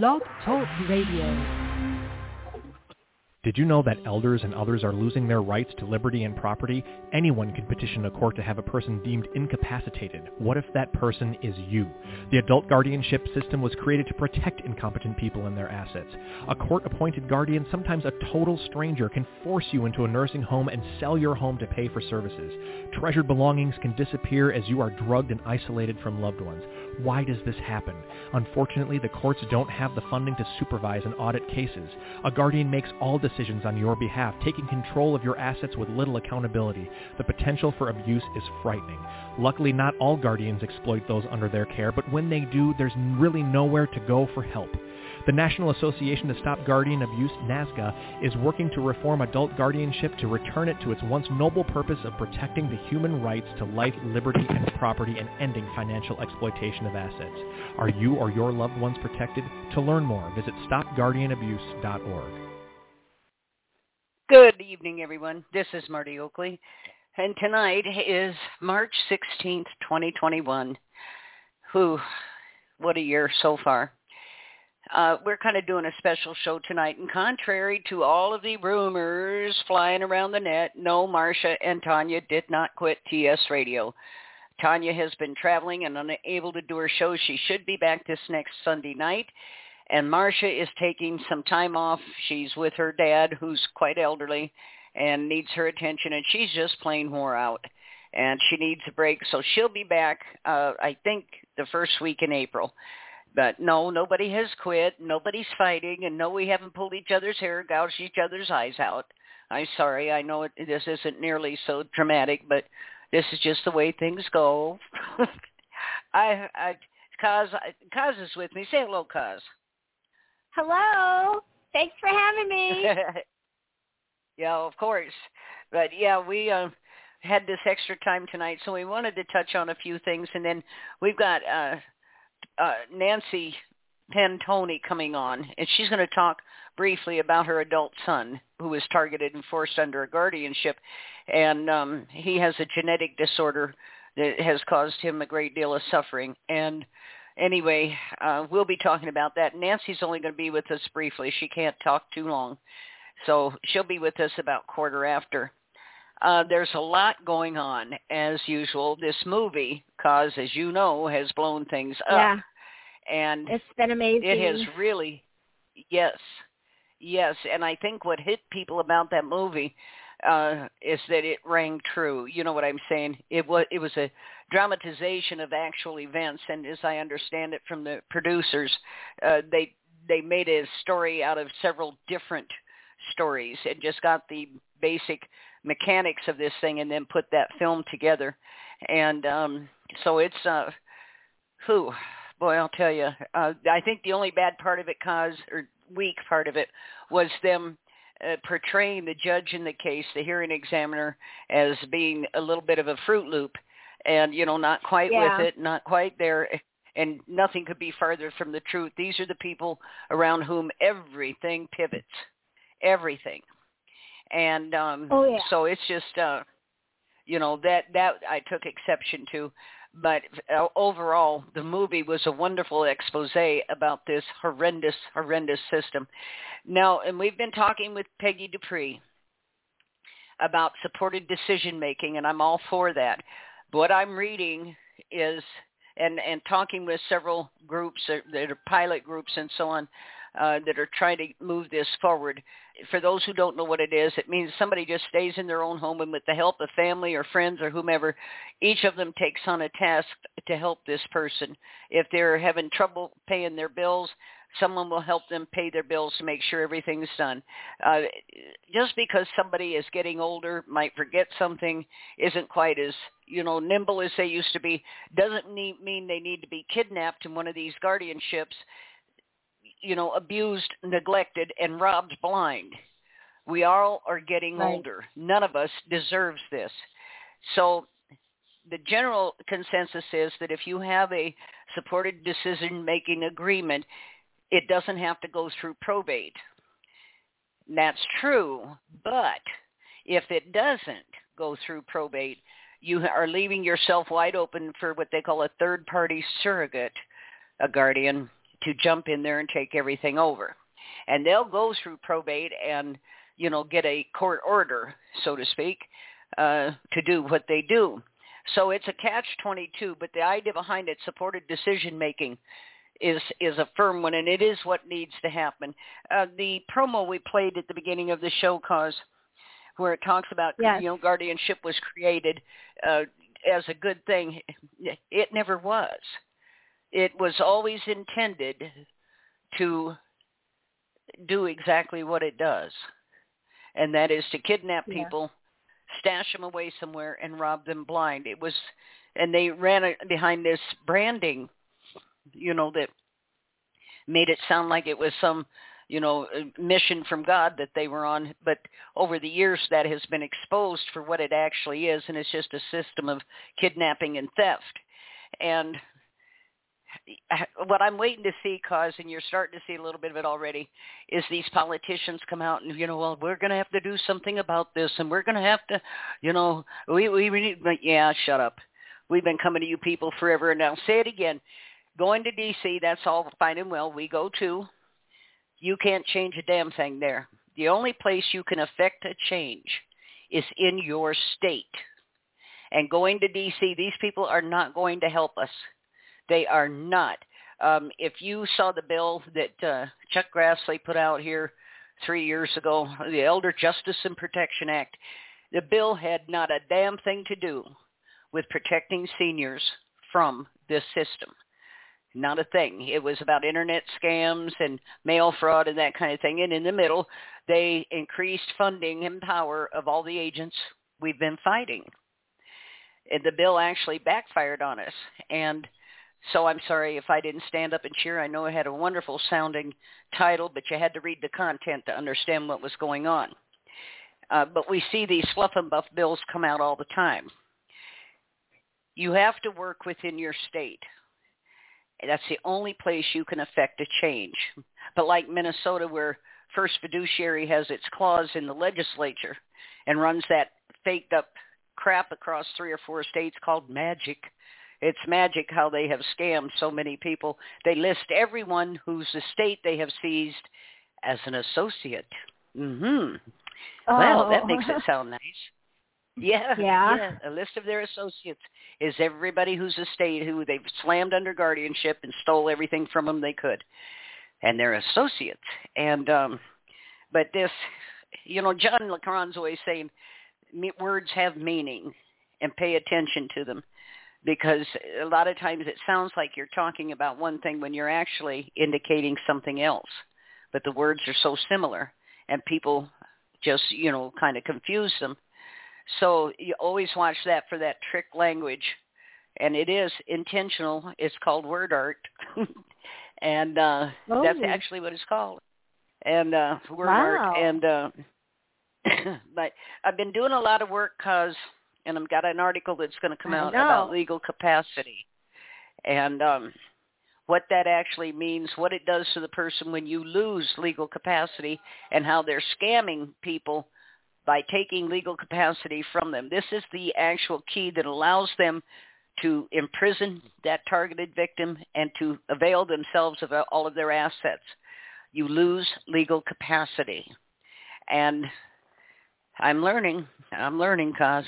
Blog Talk Radio. Did you know that elders and others are losing their rights to liberty and property? Anyone can petition a court to have a person deemed incapacitated. What if that person is you? The adult guardianship system was created to protect incompetent people and their assets. A court-appointed guardian, sometimes a total stranger, can force you into a nursing home and sell your home to pay for services. Treasured belongings can disappear as you are drugged and isolated from loved ones. Why does this happen? Unfortunately, the courts don't have the funding to supervise and audit cases. A guardian makes all decisions on your behalf, taking control of your assets with little accountability. The potential for abuse is frightening. Luckily, not all guardians exploit those under their care, but when they do, there's really nowhere to go for help. The National Association to Stop Guardian Abuse, NASGA, is working to reform adult guardianship to return it to its once noble purpose of protecting the human rights to life, liberty, and property and ending financial exploitation of assets. Are you or your loved ones protected? To learn more, visit stopguardianabuse.org. Good evening, everyone. This is Marti Oakley, and tonight is March 16th, 2021. Who, what a year so far. Uh, we're kind of doing a special show tonight, and contrary to all of the rumors flying around the net, no, Marcia and Tanya did not quit TS Radio. Tanya has been traveling and unable to do her show. She should be back this next Sunday night. And Marcia is taking some time off. She's with her dad, who's quite elderly and needs her attention, and she's just plain wore out. And she needs a break, so she'll be back, uh, I think, the first week in April. But no, nobody has quit. Nobody's fighting, and no, we haven't pulled each other's hair, gouged each other's eyes out. I'm sorry. I know it, this isn't nearly so dramatic, but this is just the way things go. I, I, Coz, Coz is with me. Say hello, Coz. Hello. Thanks for having me. yeah, of course. But yeah, we uh, had this extra time tonight, so we wanted to touch on a few things, and then we've got uh, uh, Nancy Pantoni coming on, and she's going to talk briefly about her adult son who was targeted and forced under a guardianship, and um, he has a genetic disorder that has caused him a great deal of suffering. And anyway, uh, we'll be talking about that. Nancy's only going to be with us briefly. She can't talk too long, so she'll be with us about quarter after. Uh, there's a lot going on as usual. This movie, Coz as you know, has blown things up. Yeah. And it's been amazing. It has really, yes, yes. And I think what hit people about that movie uh, is that it rang true. You know what I'm saying? It was it was a dramatization of actual events, and as I understand it from the producers, uh, they they made a story out of several different stories and just got the basic mechanics of this thing and then put that film together. And um, so it's, uh, who, boy, I'll tell you, uh, I think the only bad part of it, Coz or weak part of it, was them uh, portraying the judge in the case, the hearing examiner, as being a little bit of a Fruit Loop, and you know, not quite yeah. with it, not quite there. And nothing could be farther from the truth. These are the people around whom everything pivots, everything and um oh, yeah. so it's just uh you know that that I took exception to. But uh, overall the movie was a wonderful expose about this horrendous horrendous system. Now and we've been talking with Peggy Dupree about supported decision making and I'm all for that. What I'm reading is and and talking with several groups that are pilot groups and so on uh, that are trying to move this forward. For those who don't know what it is, it means somebody just stays in their own home and with the help of family or friends or whomever, each of them takes on a task to help this person. If they're having trouble paying their bills, someone will help them pay their bills to make sure everything's done. Uh, just because somebody is getting older, might forget something, isn't quite as you know nimble as they used to be, doesn't need, mean they need to be kidnapped in one of these guardianships you know, abused, neglected, and robbed blind. We all are getting right. older. None of us deserves this. So the general consensus is that if you have a supported decision-making agreement, it doesn't have to go through probate. That's true, but if it doesn't go through probate, you are leaving yourself wide open for what they call a third-party surrogate, a guardian, to jump in there and take everything over. And they'll go through probate and, you know, get a court order, so to speak, uh, to do what they do. So it's a catch-22, but the idea behind it, supported decision making, is is a firm one, and it is what needs to happen. Uh, the promo we played at the beginning of the show, Coz where it talks about yes. you know guardianship was created uh, as a good thing, it never was. It was always intended to do exactly what it does, and that is to kidnap Yeah. people, stash them away somewhere, and rob them blind. It was, and they ran behind this branding, you know, that made it sound like it was some, you know, uh, mission from God that they were on. But over the years, that has been exposed for what it actually is, and it's just a system of kidnapping and theft. And what I'm waiting to see, Coz, and you're starting to see a little bit of it already, is these politicians come out and you know, well, we're going to have to do something about this, and we're going to have to, you know, we we need, but yeah, shut up. We've been coming to you people forever, and now say it again. Going to D.C., that's all fine and well. We go too. You can't change a damn thing there. The only place you can affect a change is in your state. And going to D.C., these people are not going to help us. They are not. Um, if you saw the bill that uh, Chuck Grassley put out here three years ago, the Elder Justice and Protection Act, the bill had not a damn thing to do with protecting seniors from this system. Not a thing. It was about internet scams and mail fraud and that kind of thing. And in the middle, they increased funding and power of all the agents we've been fighting. And the bill actually backfired on us. And so I'm sorry if I didn't stand up and cheer. I know it had a wonderful sounding title, but you had to read the content to understand what was going on. Uh, but we see these fluff and buff bills come out all the time. You have to work within your state. That's the only place you can affect a change. But like Minnesota, where First Fiduciary has its claws in the legislature and runs that faked up crap across three or four states called magic. It's magic how they have scammed so many people. They list everyone whose estate they have seized as an associate. Mhm. Well, that makes it sound nice. Yeah, Yeah. A list of their associates is everybody whose estate who they've slammed under guardianship and stole everything from them they could, and their associates. And um, but this, you know, John Lecron's always saying words have meaning and pay attention to them because a lot of times it sounds like you're talking about one thing when you're actually indicating something else. But the words are so similar and people just, you know, kind of confuse them. So you always watch that for that trick language. And it is intentional. It's called word art. and uh Oh. that's actually what it's called. And uh word Wow. art and uh but I've been doing a lot of work Coz and I've got an article that's going to come out about legal capacity. And um what that actually means, what it does to the person when you lose legal capacity and how they're scamming people by taking legal capacity from them. This is the actual key that allows them to imprison that targeted victim and to avail themselves of all of their assets. You lose legal capacity. And I'm learning. I'm learning, Coz.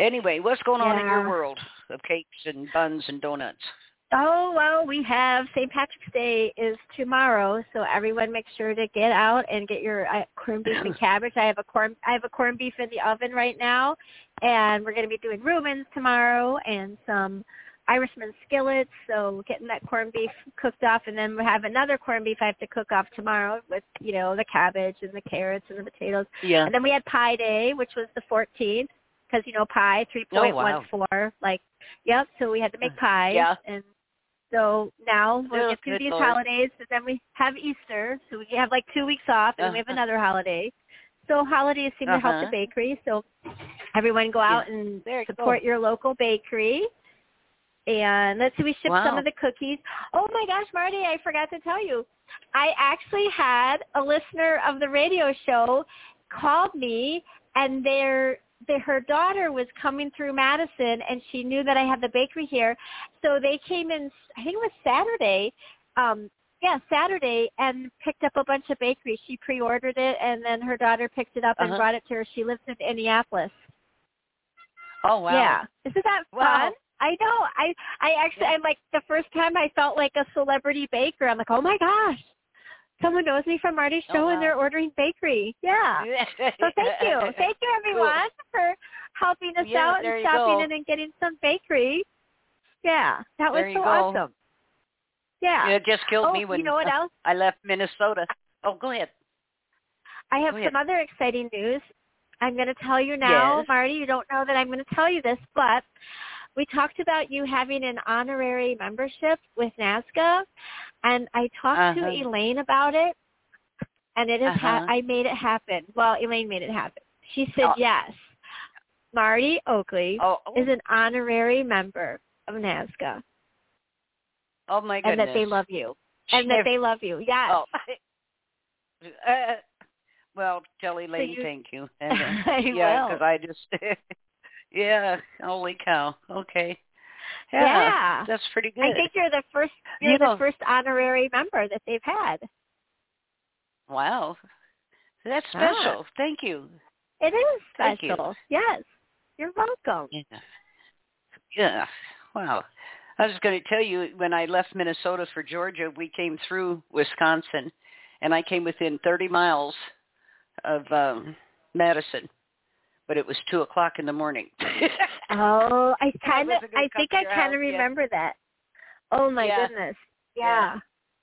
Anyway, what's going on in your world of cakes and buns and donuts? Oh well, we have St. Patrick's Day is tomorrow, so everyone make sure to get out and get your uh, corned beef and cabbage. I have a corn I have a corned beef in the oven right now, and we're going to be doing Reubens tomorrow and some Irishman skillets. So getting that corned beef cooked off, and then we have another corned beef I have to cook off tomorrow with you know the cabbage and the carrots and the potatoes. Yeah. And then we had Pie Day, which was the 14th, because you know pie three Oh, point wow. one four. Like, yep. So we had to make pies. Yeah. And so now we'll Oh, get through these Lord. holidays, and then we have Easter. So we have like two weeks off, and then we have Uh-huh. another holiday. So holidays seem to help Uh-huh. the bakery. So everyone go out and Very support cool. your local bakery. And let's see, we shipped some of the cookies. Oh my gosh, Marti, I forgot to tell you. I actually had a listener of the radio show called me and their the, her daughter was coming through Madison and she knew that I had the bakery here. So they came in I think it was Saturday um yeah, Saturday and picked up a bunch of bakery. She pre-ordered it and then her daughter picked it up and Uh-huh. brought it to her. She lives in Indianapolis. Oh wow. Yeah. Isn't that fun? Wow. I know. I I actually I'm like the first time I felt like a celebrity baker. I'm like, "Oh my gosh. Someone knows me from Marti's Oh, show wow. and they're ordering bakery." Yeah. So thank you. Thank you everyone for helping us Yeah, out and shopping go. in and getting some bakery. Yeah. That was There you so go. awesome. Yeah. It just killed oh, me when you know what else? I left Minnesota. Oh, go ahead. I have Go ahead. some other exciting news. I'm going to tell you now, Yes. Marty. You don't know that I'm going to tell you this, but we talked about you having an honorary membership with NASGA, and I talked to Uh-huh. Elaine about it, and it is. Ha- Uh-huh. I made it happen. Well, Elaine made it happen. She said Oh. yes. Marti Oakley Oh, oh, is an honorary member of NASGA, oh my goodness! and that they love you, She and that they love you. Yes. Oh. uh, well, Jelly Lane, you- thank you. And, uh, yeah, because I just, yeah, holy cow. Okay. Yeah, Yeah. that's pretty good. I think you're the first. You're You the know- first honorary member that they've had. wow, that's Ah. special. Thank you. It is Thank you. special. Yes, you're welcome. Yeah. Yeah. Wow. I was going to tell you when I left Minnesota for Georgia, we came through Wisconsin, and I came within 30 miles of um, Madison, but it was two o'clock in the morning. Oh, I kind of, I think I kind of remember that. Oh my Yeah. goodness. Yeah. Yeah.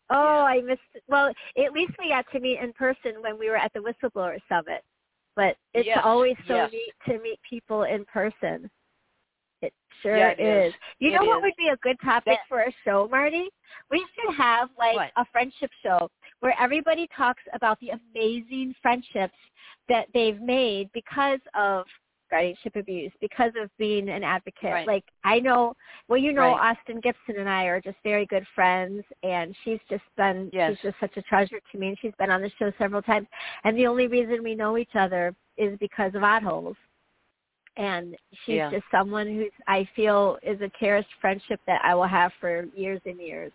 Oh, I missed. Well, at least we got to meet in person when we were at the whistleblower summit. But it's Yes, always so yes. neat to meet people in person. It sure Yeah, it is. is. You It know what would be a good topic That- for a show, Marti? We should have like What? a friendship show where everybody talks about the amazing friendships that they've made because of guardianship abuse, because of being an advocate. Right. Like I know, well, you know, Right. Austin Gibson and I are just very good friends, and she's just been, Yes. she's just such a treasure to me, and she's been on the show several times. And the only reason we know each other is because of Odd Holes. And she's Yeah. just someone who I feel is a cherished friendship that I will have for years and years.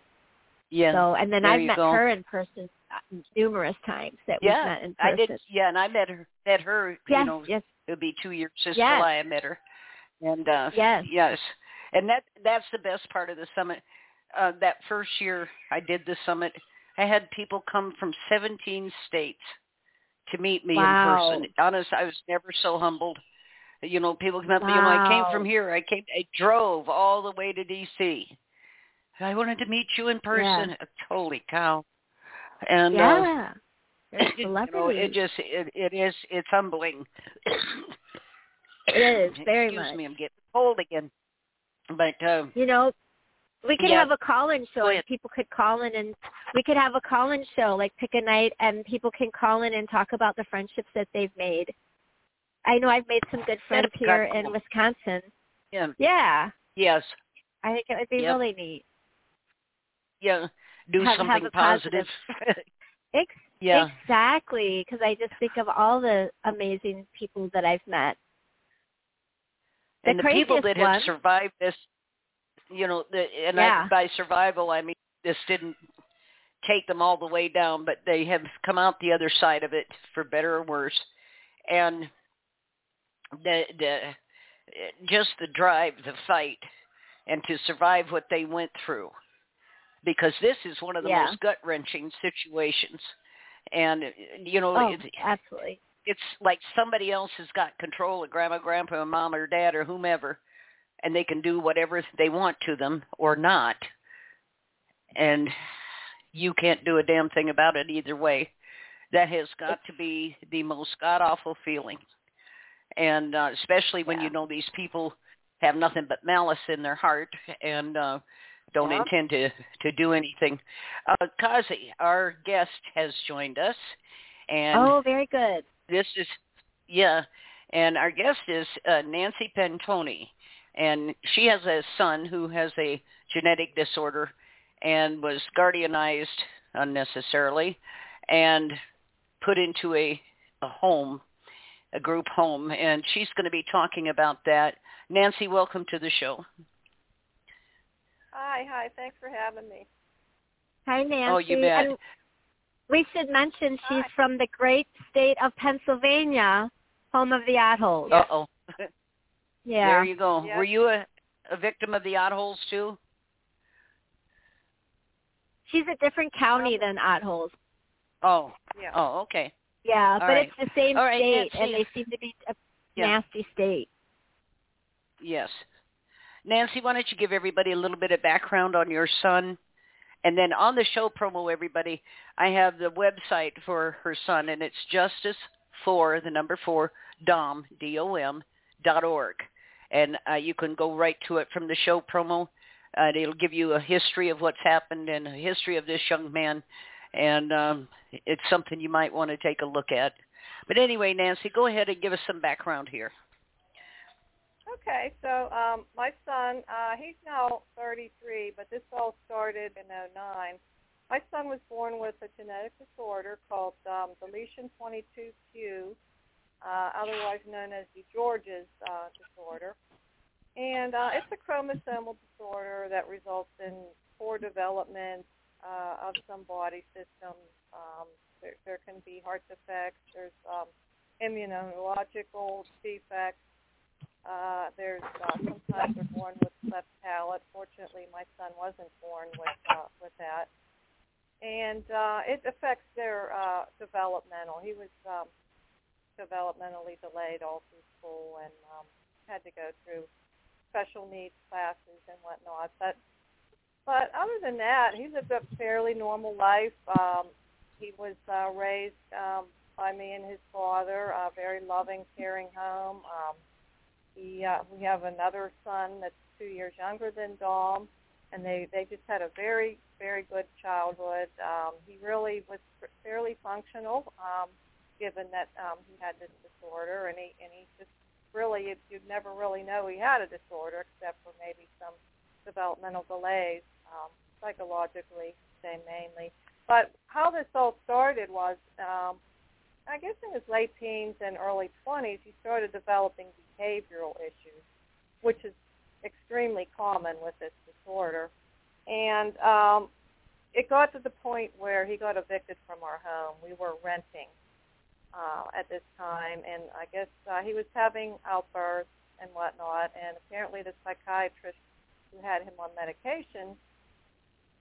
Yeah. So, and then there I've met go. her in person uh, numerous times that we've yeah, met in I did. Yeah, and I met her. Met her. Yes, you know, yes, it'll be two years since Yes. July. I met her, and uh Yes. yes, and that that's the best part of the summit. Uh, that first year I did the summit, I had people come from 17 states to meet me Wow. in person. Honest, I was never so humbled. You know, people come up. to You know, I came from here. I came. I drove all the way to D.C. I wanted to meet you in person. Holy cow! And uh, yeah. You're you know, it just it, it is it's humbling. It is, very Excuse much. me, I'm getting cold again. But uh, you know, we could Yeah. have a call-in show and people could call in and we could have a call-in show, like pick a night and people can call in and talk about the friendships that they've made. I know I've made some good friends here in. Wisconsin. yeah, Yeah, yes, I think it would be Yep. really neat. Yeah, do Have- have something a positive- positive. Ex- yeah, Exactly, because I just think of all the amazing people that I've met. The and the people that have survived this, you know, the, and Yeah. I, by survival I mean this didn't take them all the way down, but they have come out the other side of it for better or worse, and the the just the drive, the fight, and to survive what they went through, because this is one of the Yeah. most gut wrenching situations, and you know Oh, it, absolutely. it's like somebody else has got control of grandma, grandpa, mom, or dad, or whomever, and they can do whatever they want to them or not, and you can't do a damn thing about it either way. That has got to be the most god awful feeling, and uh, especially when Yeah. you know these people have nothing but malice in their heart and uh, don't intend to to do anything. Uh, Kazi, our guest, has joined us, and oh, very good. this is yeah and our guest is uh, nancy pantoni and she has a son who has a genetic disorder and was guardianized unnecessarily and put into a, a home a group home and she's going to be talking about that nancy welcome to the show Hi, hi. Thanks for having me. Hi, Nancy. Oh, you bet. And we should mention she's from the great state of Pennsylvania, home of the Oddholes. Uh oh. yeah. There you go. Yes. Were you a, a victim of the odd holes too? She's a different county than Oddholes. Oh. Yeah. Oh, okay. Yeah, All but right. it's the same All right, state, Nancy. and they seem to be a Yeah. nasty state. Yes. Nancy, why don't you give everybody a little bit of background on your son? And then on the show promo, everybody, I have the website for her son, and it's justice for the number four dom d o m dot org, and uh, you can go right to it from the show promo. Uh, it'll give you a history of what's happened and a history of this young man, and um, it's something you might want to take a look at. But anyway, Nancy, go ahead and give us some background here. Okay, so um, my son, uh, he's now 33, but this all started in '09. My son was born with a genetic disorder called um, deletion 22q, uh, otherwise known as DiGeorge's uh, disorder. And uh, it's a chromosomal disorder that results in poor development uh, of some body systems. Um, there, there can be heart defects. There's um, immunological defects. Uh, there's uh, sometimes they're born with cleft palate. Fortunately, my son wasn't born with uh, with that, and uh, it affects their uh, developmental. He was um, developmentally delayed all through school and um, had to go through special needs classes and whatnot. But but other than that, he lived a fairly normal life. Um, he was uh, raised um, by me and his father, a very loving, caring home. Um, he, uh, we have another son that's two years younger than Dom, and they they just had a very very good childhood. Um, he really was fairly functional, um, given that um, he had this disorder, and he and he just really you'd, you'd never really know he had a disorder except for maybe some developmental delays, um, psychologically, say mainly. But how this all started was, um, I guess in his late teens and early 20s, he started developing behavioral issues, which is extremely common with this disorder. And um, it got to the point where he got evicted from our home. We were renting uh, at this time, and I guess uh, he was having outbursts and whatnot. And apparently, the psychiatrist who had him on medication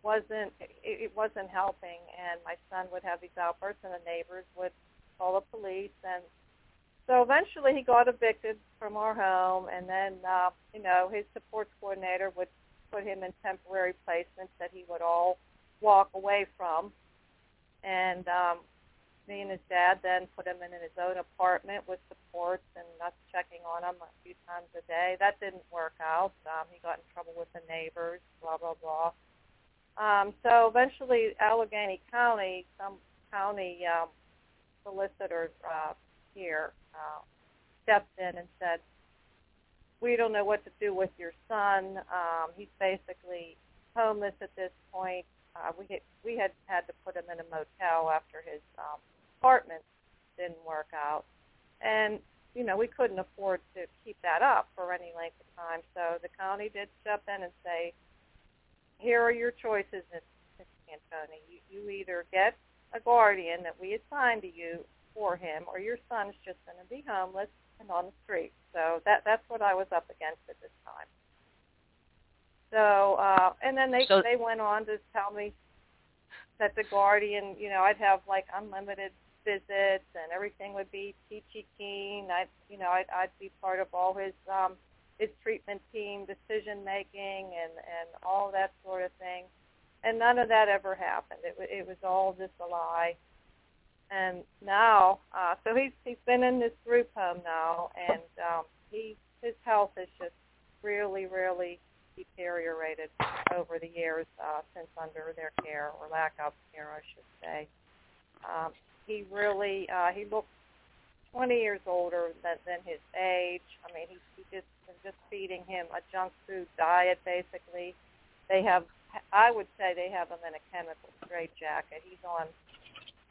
wasn't it, it wasn't helping, and my son would have these outbursts, and the neighbors would call the police, and so eventually he got evicted from our home, and then uh, you know his support coordinator would put him in temporary placements that he would all walk away from, and um, me and his dad then put him in his own apartment with supports and us checking on him a few times a day. That didn't work out. Um, he got in trouble with the neighbors, blah blah blah. Um, so eventually, Allegheny County, some county um, solicitor uh, here uh, stepped in and said, "We don't know what to do with your son. Um, he's basically homeless at this point. Uh, we had, we had had to put him in a motel after his um, apartment didn't work out, and you know we couldn't afford to keep that up for any length of time. So the county did step in and say." Here are your choices, Miss Pantoni. You, you either get a guardian that we assign to you for him, or your son's just going to be homeless and on the street. So that that's what I was up against at this time. So uh, and then they So- they went on to tell me that the guardian, you know, I'd have like unlimited visits and everything would be peachy keen. I'd you know I'd I'd be part of all his um, his treatment team decision making and and all that sort of thing. And none of that ever happened. It it was all just a lie and now uh so he's he's been in this group home now and um he his health has just really really deteriorated over the years uh since under their care or lack of care I should say. Um he really uh he looks 20 years older than than his age. I mean he he just just feeding him a junk food diet basically. They have I would say they have him in a chemical straitjacket. He's on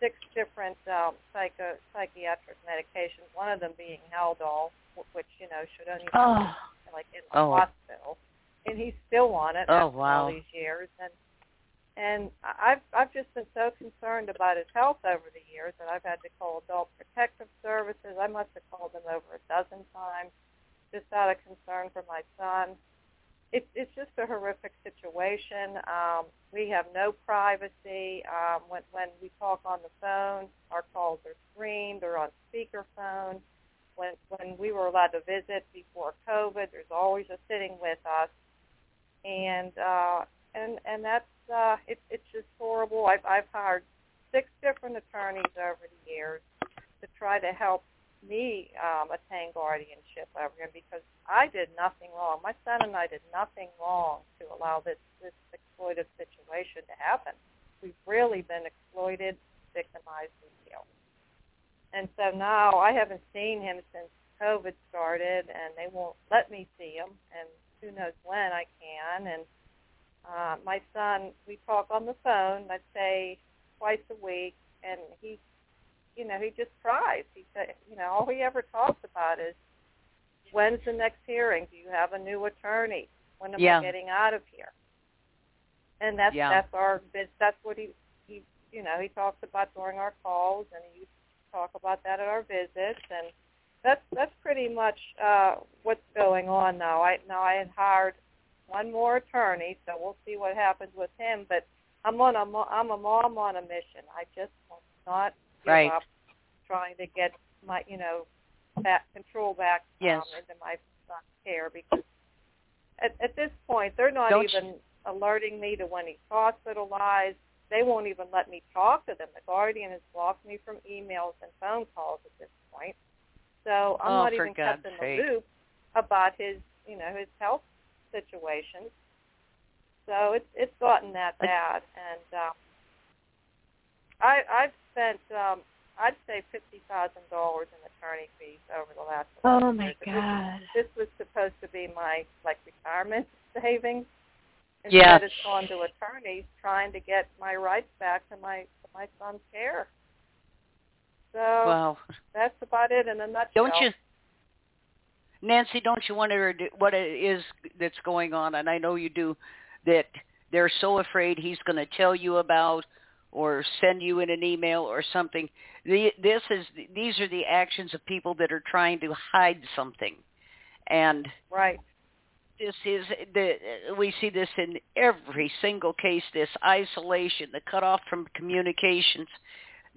six different um, psycho psychiatric medications. One of them being Haldol, wh- which you know should only be Oh. like in the Oh. hospital, and he's still on it Oh, after wow. all these years. And and I've I've just been so concerned about his health over the years that I've had to call Adult Protective Services. I must have called them over a dozen times, just out of concern for my son. It's it's just a horrific situation. Um, we have no privacy. Um, when when we talk on the phone, our calls are screened or on speakerphone. When when we were allowed to visit before COVID, there's always a sitting with us, and uh, and and that's uh, it, it's just horrible. I've I've hired six different attorneys over the years to try to help me um, attain guardianship over him because I did nothing wrong. My son and I did nothing wrong to allow this this exploitive situation to happen. We've really been exploited, victimized, and killed. And so now I haven't seen him since COVID started, and they won't let me see him. And who knows when I can. And uh, my son, we talk on the phone, let's say twice a week, and he, you know, he just cries. He said, you know, all he ever talks about is, when's the next hearing? Do you have a new attorney? When am Yeah. I getting out of here? And that's Yeah. that's our that's what he he you know he talks about during our calls, and he used to talk about that at our visits, and that's that's pretty much uh, what's going on now. I now I had hired one more attorney, so we'll see what happens with him. But I'm on a I'm a mom on a mission. I just will not give Right. up trying to get my you know back control back Yes. um, into my son's care because at, at this point they're not Don't you- even alerting me to when he's hospitalized. They won't even let me talk to them. The guardian has blocked me from emails and phone calls at this point. So I'm Oh, not even kept in sake. the loop about his, you know, his health situation. So it's it's gotten that bad, and um, I I've spent um, I'd say fifty thousand dollars in attorney fees over the last. Oh my years. God. This was supposed to be my like retirement savings. Yeah. Instead, it's gone to attorneys trying to get my rights back to my to my son's care. So Wow. that's about it in a nutshell. Don't you, Nancy? Don't you wonder what it is that's going on? And I know you do. That they're so afraid he's going to tell you about, or send you in an email or something. The, this is these are the actions of people that are trying to hide something, and Right. this is the we see this in every single case this isolation the cutoff from communications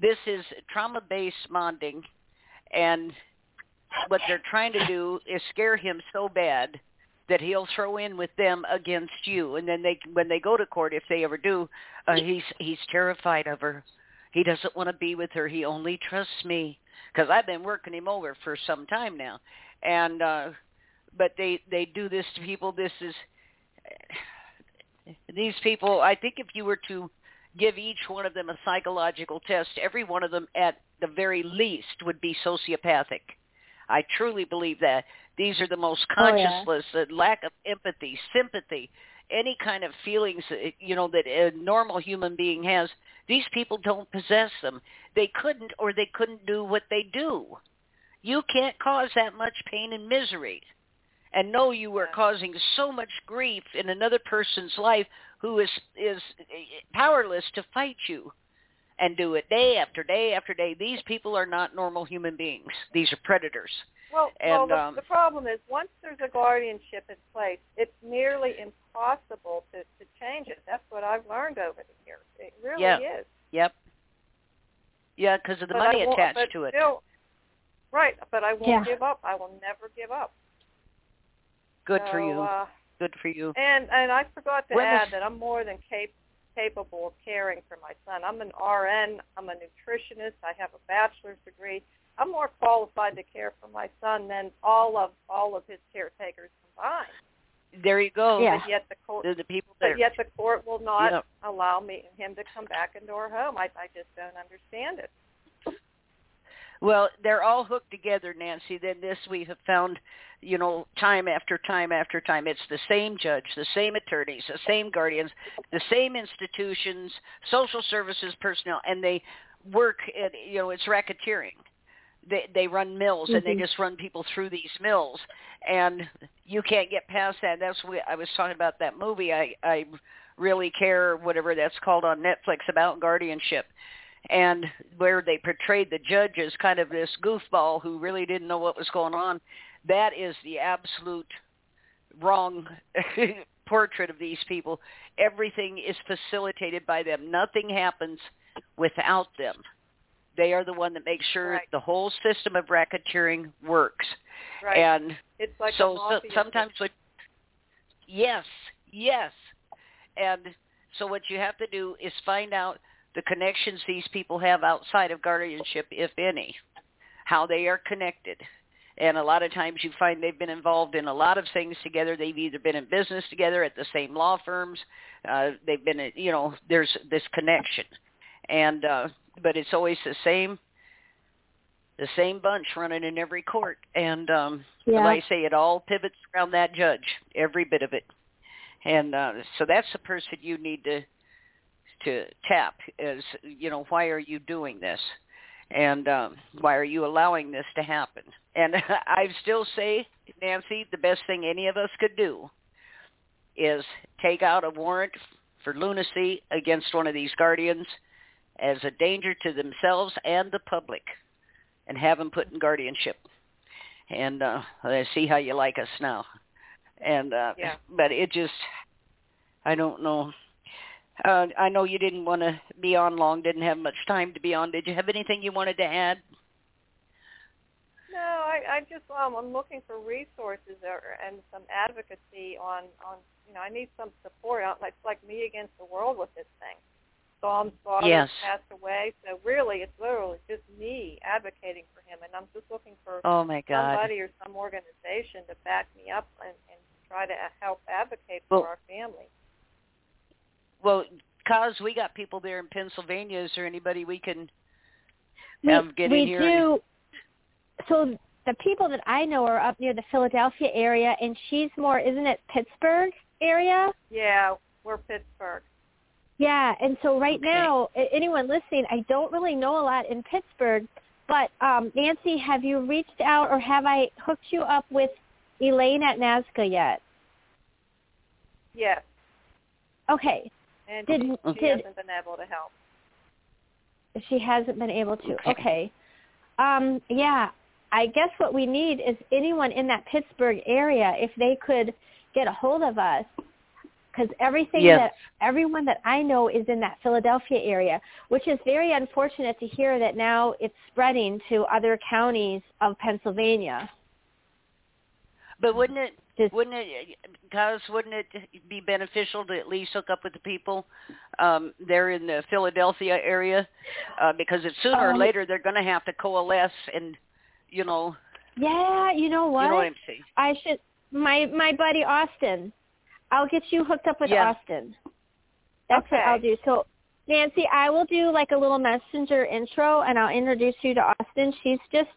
this is trauma-based bonding and what they're trying to do is scare him so bad that he'll throw in with them against you. And then they when they go to court if they ever do uh, he's he's terrified of her. He doesn't want to be with her. He only trusts me because i've been working him over for some time now. And uh but they they do this to people. This is these people i think if you were to give each one of them a psychological test every one of them at the very least would be sociopathic i truly believe that these are the most Oh, yeah. conscienceless uh, lack of empathy sympathy any kind of feelings uh, you know that a normal human being has these people don't possess them. They couldn't or they couldn't do what they do. You can't cause that much pain and misery. And know you are causing so much grief in another person's life who is is powerless to fight you and do it day after day after day these people are not normal human beings these are predators Well, And, well the, um, the problem is once there's a guardianship in place, it's nearly impossible to, to change it. That's what I've learned over the years. It really Yeah. is. yep yeah because of the But money attached to it Still, right, but I won't Yeah. give up. I will never give up. good for you Uh, good for you and and I forgot to When was- add that I'm more than cap- capable of caring for my son. I'm an RN. I'm a nutritionist. I have a bachelor's degree. I'm more qualified to care for my son than all of all of his caretakers combined. there you go Yeah. But yet the court, the, the people that but yet the court will not Yeah. allow me and him to come back into our home. I I just don't understand it. Well, they're all hooked together, Nancy. Then this we have found, you know, time after time after time. It's the same judge, the same attorneys, the same guardians, the same institutions, social services personnel, and they work at, you know, it's racketeering. They they run mills and they Mhm. just run people through these mills, and you can't get past that. That's what I was talking about that movie I I really care, whatever that's called on Netflix about guardianship, and where they portrayed the judge as kind of this goofball who really didn't know what was going on. That is the absolute wrong portrait of these people. Everything is facilitated by them. Nothing happens without them. They are the one that makes sure Right. the whole system of racketeering works. Right. And it's like so, so sometimes what yes yes and so what you have to do is find out the connections these people have outside of guardianship if any how they are connected. And a lot of times you find they've been involved in a lot of things together. They've either been in business together at the same law firms. Uh they've been at- you know there's this connection. And uh but it's always the same the same bunch running in every court. And um Yeah. like I say, it all pivots around that judge, every bit of it. And uh, so that's the person you need to to tap is, you know, why are you doing this? And um, why are you allowing this to happen? And I still say, Nancy, the best thing any of us could do is take out a warrant for lunacy against one of these guardians as a danger to themselves and the public and have them put in guardianship and uh I see how you like us now. And uh Yeah. but it just I don't know. Uh I know you didn't want to be on long, didn't have much time to be on. Did you have anything you wanted to add? No, I, I just um, I'm looking for resources or, and some advocacy on on you know I need some support. It's like me against the world with this thing. Dom's father Yes. passed away, so really it's literally just me advocating for him, and I'm just looking for Oh my god. somebody or some organization to back me up and, and try to help advocate Well- for our family. Well, Coz we got people there in Pennsylvania. Is there anybody we can we, have get we in here? We do. So the people that I know are up near the Philadelphia area, and she's more, isn't it Pittsburgh area? Yeah, we're Pittsburgh. Yeah, and so right Okay. now, anyone listening, I don't really know a lot in Pittsburgh, but um, Nancy, have you reached out or have I hooked you up with Elaine at NASGA yet? Yes, Okay, and Did- she, she did- hasn't been able to help. she hasn't been able to. Okay. Okay. Um, yeah, I guess what we need is anyone in that Pittsburgh area, if they could get a hold of us, because everything Yes. that everyone that I know is in that Philadelphia area, which is very unfortunate to hear that now it's spreading to other counties of Pennsylvania. But wouldn't it Just- wouldn't it Coz wouldn't it be beneficial to at least hook up with the people um there in the Philadelphia area uh because it's sooner or Um, later they're going to have to coalesce and you know Yeah, you know what? you know what I'm saying. I should my my buddy Austin. I'll get you hooked up with Yeah. Austin. That's what I'll do. So Nancy, I will do like a little messenger intro and I'll introduce you to Austin. She's just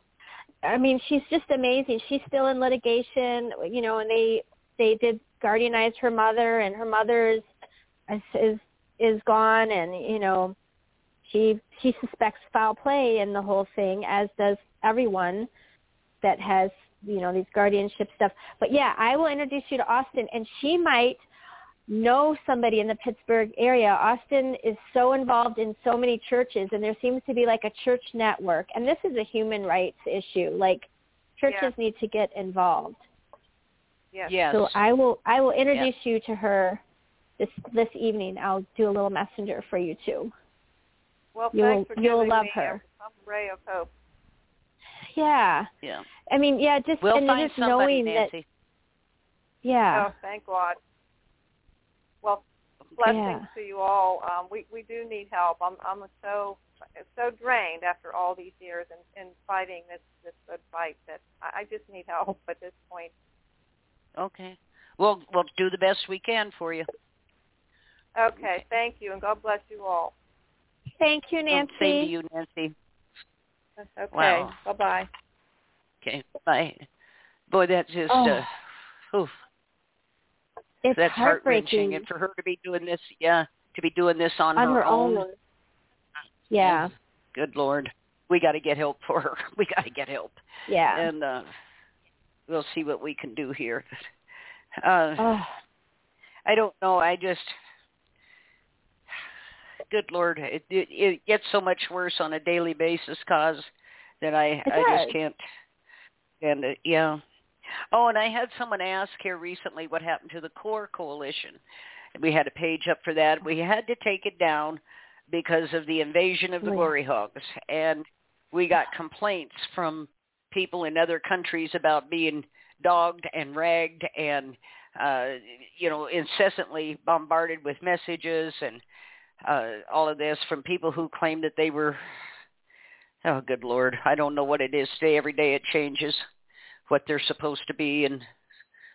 I mean, she's just amazing. She's still in litigation, you know, and they they did guardianize her mother and her mother is is is gone and you know she she suspects foul play in the whole thing as does everyone that has you know these guardianship stuff but yeah i will introduce you to austin and she might know somebody in the pittsburgh area austin is so involved in so many churches and there seems to be like a church network and this is a human rights issue like churches Yeah. need to get involved Yes. Yes. so i will i will introduce you to her this this evening i'll do a little messenger for you too Well, You'll- thanks for you'll giving love me her. A, some ray of hope. yeah yeah. i mean yeah just We'll and find just somebody knowing Nancy. that yeah Oh, thank God. Well, blessings Yeah. to you all. Um, we we do need help. I'm I'm so so drained after all these years and, in fighting this this good fight that I, I just need help at this point. Okay. We'll we'll do the best we can for you. Okay, thank you, and God bless you all. thank you nancy Same to you, Nancy. Okay, Wow. bye bye. Okay. Bye. Boy, that just Oh. uh oof, it's that's heart wrenching heartbreaking and for her to be doing this yeah, to be doing this on, on her own yeah Good Lord. We got to get help for her. We got to get help. yeah And uh we'll see what we can do here. Uh oh, I don't know. I just good Lord, it, it, it gets so much worse on a daily basis, Coz that I It I does. just can't stand it. Yeah. Oh, and I had someone ask here recently what happened to the Core Coalition. We had a page up for that. We had to take it down because of the invasion of the glory hogs, and we got complaints from people in other countries about being dogged and ragged and uh you know incessantly bombarded with messages and uh all of this from people who claim that they were oh good lord i don't know what it is today every day it changes what they're supposed to be and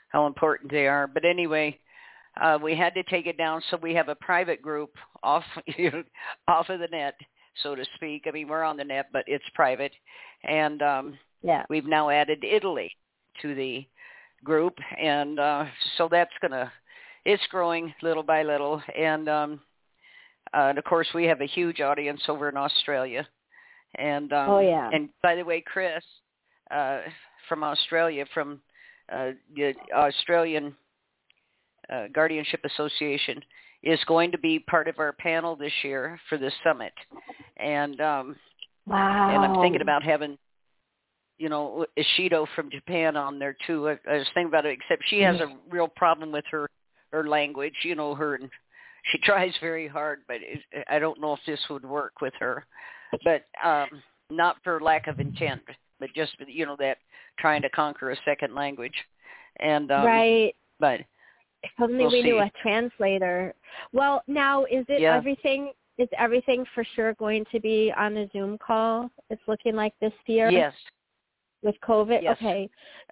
how important they are. But anyway uh we had to take it down so we have a private group off off of the net so to speak. I mean we're on the net but it's private. And um Yeah. we've now added italy to the group and uh so that's going to it's growing little by little. And um uh, and of course we have a huge audience over in australia. And um Oh, yeah. and by the way chris uh from australia from uh the australian uh, guardianship association is going to be part of our panel this year for the summit and um Wow. and I'm thinking about having, you know, Ishido from Japan on there too. I, I was thinking about it, except she has a real problem with her her language. You know, her she tries very hard, but it, I don't know if this would work with her. But um not for lack of intent, but just you know that trying to conquer a second language. And um, right. but If only we'll we knew a translator. Well, now is it Yeah. everything? Is everything for sure going to be on a Zoom call? It's looking like this year yes, with COVID. Yes. Okay,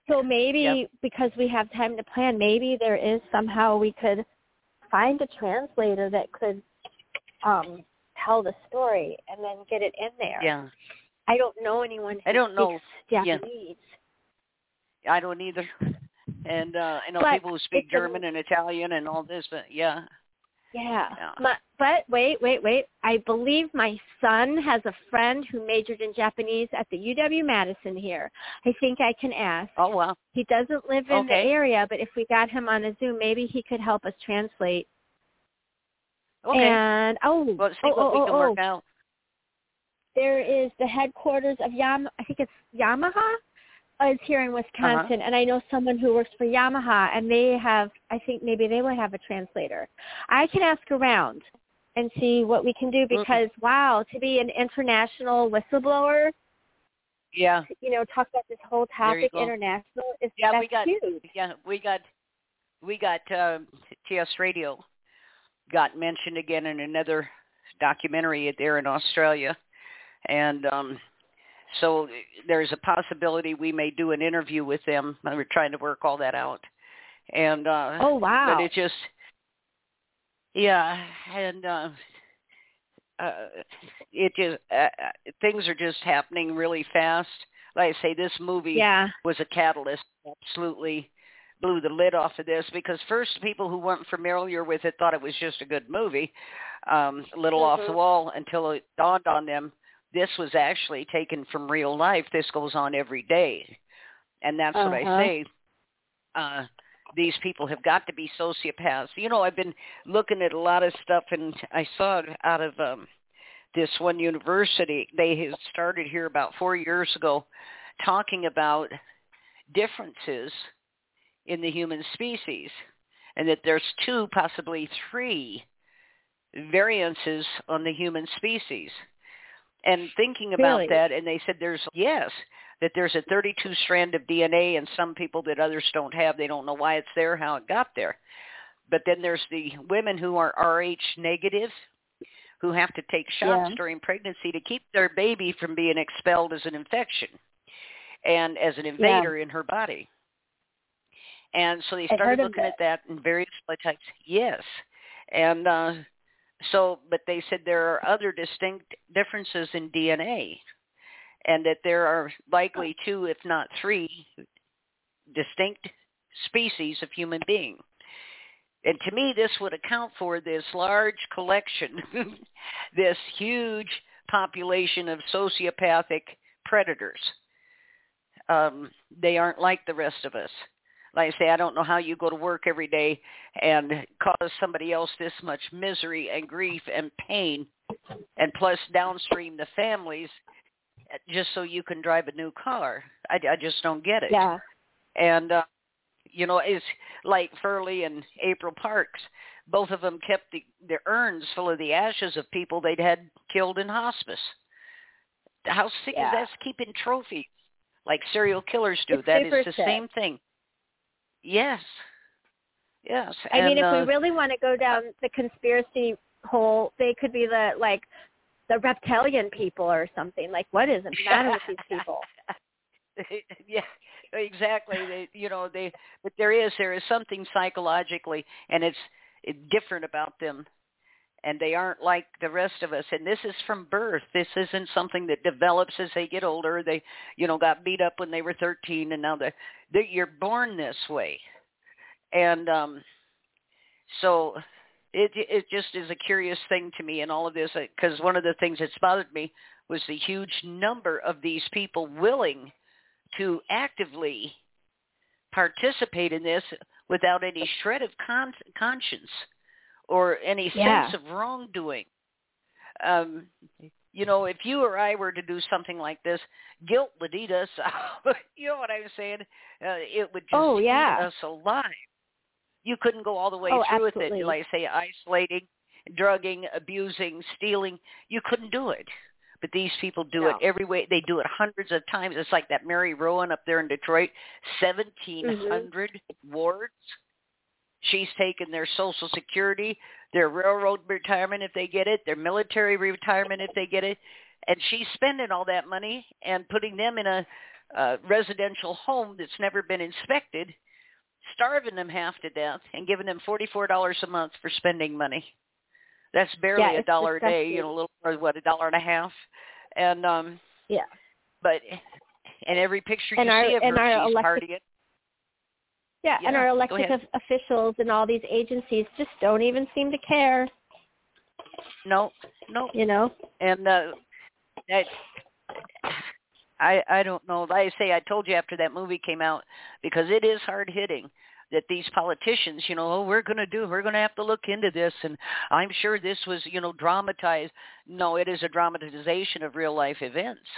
so maybe Yep. because we have time to plan, maybe there is somehow we could find a translator that could um tell the story and then get it in there. yeah, I don't know anyone who I don't know. speaks Yeah. I don't either. And uh, I know But people who speak German and Italian and all this, but yeah, Yeah. Yeah. But, but wait, wait, wait. I believe my son has a friend who majored in Japanese at the UW Madison here. I think I can ask. oh well. He doesn't live in Okay. the area, but if we got him on a Zoom, maybe he could help us translate. okay. And oh, Let's see oh, what oh, we can oh, work oh. out. there is the headquarters of Yam. I think it's Yamaha. Is here in Wisconsin, Uh-huh. and I know someone who works for Yamaha, and they have. I think maybe they would have a translator. I can ask around and see what we can do Mm-hmm. because wow, to be an international whistleblower, Yeah, you know, talk about this whole topic international is Yeah, that's we got- huge. yeah. We got we got um, TS Radio got mentioned again in another documentary there in Australia, and um, so there's a possibility we may do an interview with them. We're trying to work all that out, and uh, Oh wow. but it just yeah and uh uh it just uh, uh, things are just happening really fast like i say this movie yeah. was a catalyst absolutely blew the lid off of this because first people who weren't familiar with it thought it was just a good movie um a little off the Mhm. wall until it dawned on them this was actually taken from real life this goes on every day and that's what i Uh-huh. say uh these people have got to be sociopaths. You know, I've been looking at a lot of stuff, and I saw it out of um, this one university. They had started here about four years ago, talking about differences in the human species, and that there's two, possibly three, variances on the human species. And thinking about Really? that, and they said there's yes, that there's a 32 strand of DNA and some people that others don't have. They don't know why it's there, how it got there. But then there's the women who are RH negative who have to take shots Yeah. during pregnancy to keep their baby from being expelled as an infection and as an invader in her body. And so they started looking at that in various blood types. Yes. And uh so but they said there are other distinct differences in DNA and that there are likely two, if not three, distinct species of human being. And to me, this would account for this large collection, this huge population of sociopathic predators. Um, they aren't like the rest of us. Like I say, I don't know how you go to work every day and cause somebody else this much misery and grief and pain, and plus downstream the families, just so you can drive a new car. I, I just don't get it. Yeah. And uh, you know, it's like Furley and April Parks. Both of them kept the, their urns full of the ashes of people they'd had killed in hospice. How sick Yeah. is that? Keeping trophies like serial killers do. It's That is the sick. same thing. Yes. Yes. I mean, and, if we uh, really want to go down the conspiracy hole, they could be the like the reptilian people or something. Like, what is the matter with these people? yeah, exactly. They, you know, they. But there is there is something psychologically, and it's, it's different about them, and they aren't like the rest of us. And this is from birth. This isn't something that develops as they get older. They, you know, got beat up when they were thirteen, and now they, they you're born this way, and um, so it it just is a curious thing to me in all of this because one of the things that's bothered me was the huge number of these people willing to actively participate in this without any shred of con- conscience or any Yeah. sense of wrongdoing. Um, you know, if you or I were to do something like this, guilt would eat us you know what I'm saying? Uh, it would just Oh, yeah. eat us alive. You couldn't go all the way Oh, through absolutely. with it, like I say isolating, drugging, abusing, stealing. You couldn't do it. But these people do it every way. They do it hundreds of times. It's like that Mary Rowan up there in Detroit, seventeen hundred wards. She's taken their Social Security, their railroad retirement if they get it, their military retirement if they get it, and she's spending all that money and putting them in a uh, residential home that's never been inspected, starving them half to death, and giving them forty-four dollars a month for spending money. That's barely Yeah, a dollar a day, you know, a little or what, a dollar and a half, and um, Yeah. but and every picture And you our- see of and her, our she's elected- partying. Yeah, and our elected officials and all these agencies just don't even seem to care, No, no, you know? and uh that I I don't know. Like I say, I told you after that movie came out because it is hard hitting that these politicians, you know, oh, we're going to do, we're going to have to look into this, and I'm sure this was, you know, dramatized. No, it is a dramatization of real life events.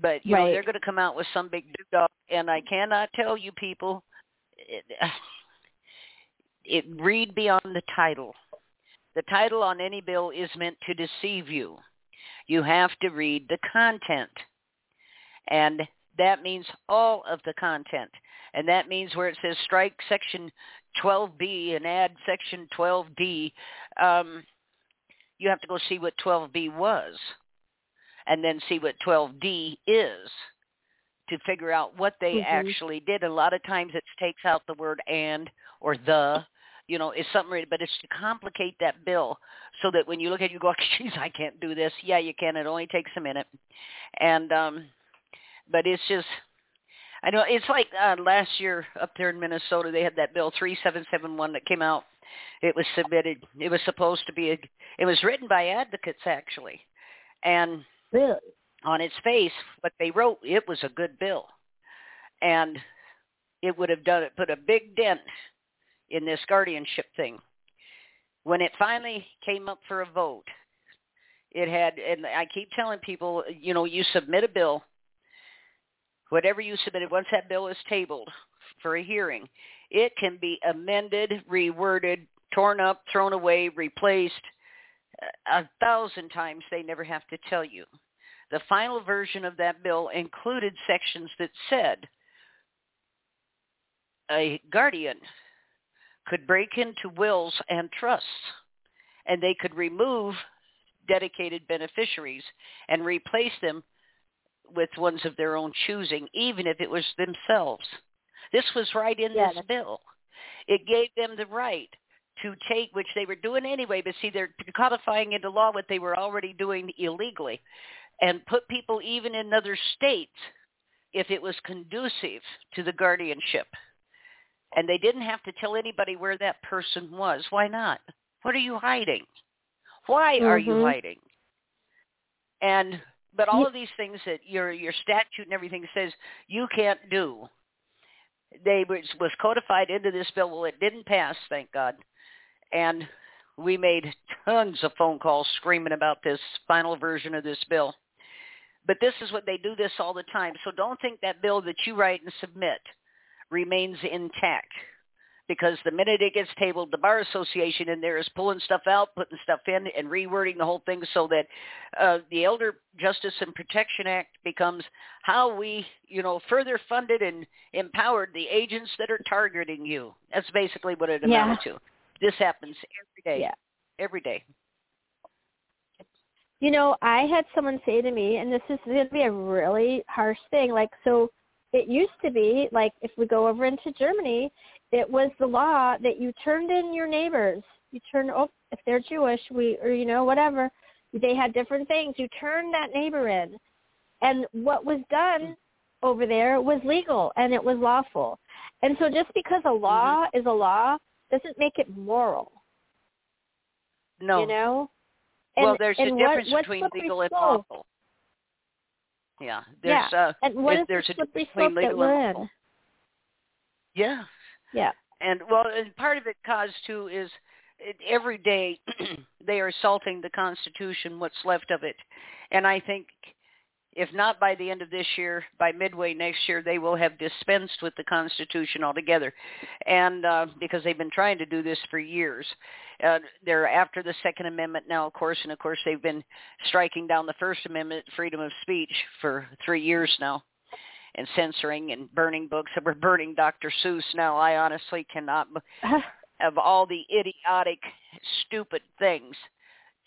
But you know, they're going to come out with some big dog, and I cannot tell you people. It, it read beyond the title. The title on any bill is meant to deceive you. You have to read the content. And that means all of the content. And that means where it says strike section 12B and add section 12D, um, you have to go see what 12B was and then see what 12D is to figure out what they Mhm. actually did. A lot of times it takes out the word and or the, you know, it's something, really- but it's to complicate that bill so that when you look at it, you go, geez, I can't do this. Yeah, you can. It only takes a minute. And, um, but it's just, I know it's like uh, last year up there in Minnesota, they had that bill 3771 that came out. It was submitted. It was supposed to be, a, it was written by advocates actually. And Really? On its face, what they wrote, it was a good bill. And it would have done it, put a big dent in this guardianship thing. When it finally came up for a vote, it had, and I keep telling people, you know, you submit a bill, whatever you submitted, once that bill is tabled for a hearing, it can be amended, reworded, torn up, thrown away, replaced a a thousand times. They never have to tell you. The final version of that bill included sections that said a guardian could break into wills and trusts and they could remove dedicated beneficiaries and replace them with ones of their own choosing, even if it was themselves. This was right in Yeah, this bill. It gave them the right to take, which they were doing anyway, but see, they're codifying into law what they were already doing illegally, and put people even in other states if it was conducive to the guardianship. And they didn't have to tell anybody where that person was. Why not? What are you hiding? Why are you Mhm. hiding? And but all of these things that your your statute and everything says you can't do. they was, was codified into this bill. Well, it didn't pass, thank God, and we made tons of phone calls screaming about this final version of this bill. But this is what they do this all the time. So don't think that bill that you write and submit remains intact because the minute it gets tabled, the bar association in there is pulling stuff out, putting stuff in, and rewording the whole thing so that uh, the Elder Justice and Protection Act becomes how we, you know, further funded and empowered the agents that are targeting you. That's basically what it amounted yeah. to. This happens every day. Yeah. Every day. You know, I had someone say to me, and this is going to be a really harsh thing, like, so it used to be, like, if we go over into Germany, it was the law that you turned in your neighbors. You turn, oh, if they're Jewish, we, or, you know, whatever, they had different things. You turned that neighbor in. And what was done over there was legal and it was lawful. And so just because a law mm-hmm. is a law doesn't make it moral. No. You know? And, well, there's a difference what, between legal and lawful. Yeah. There's yeah. uh and what is there's the a difference between legal and lawful. Yeah. Yeah. And well, and part of it cause too is every day they are assaulting the Constitution, what's left of it. And I think if not by the end of this year, by midway next year, they will have dispensed with the Constitution altogether. And uh, because they've been trying to do this for years. Uh, they're after the Second Amendment now, of course, and of course they've been striking down the First Amendment, freedom of speech, for three years now and censoring and burning books. We're burning Dr. Seuss now. I honestly cannot, of all the idiotic, stupid things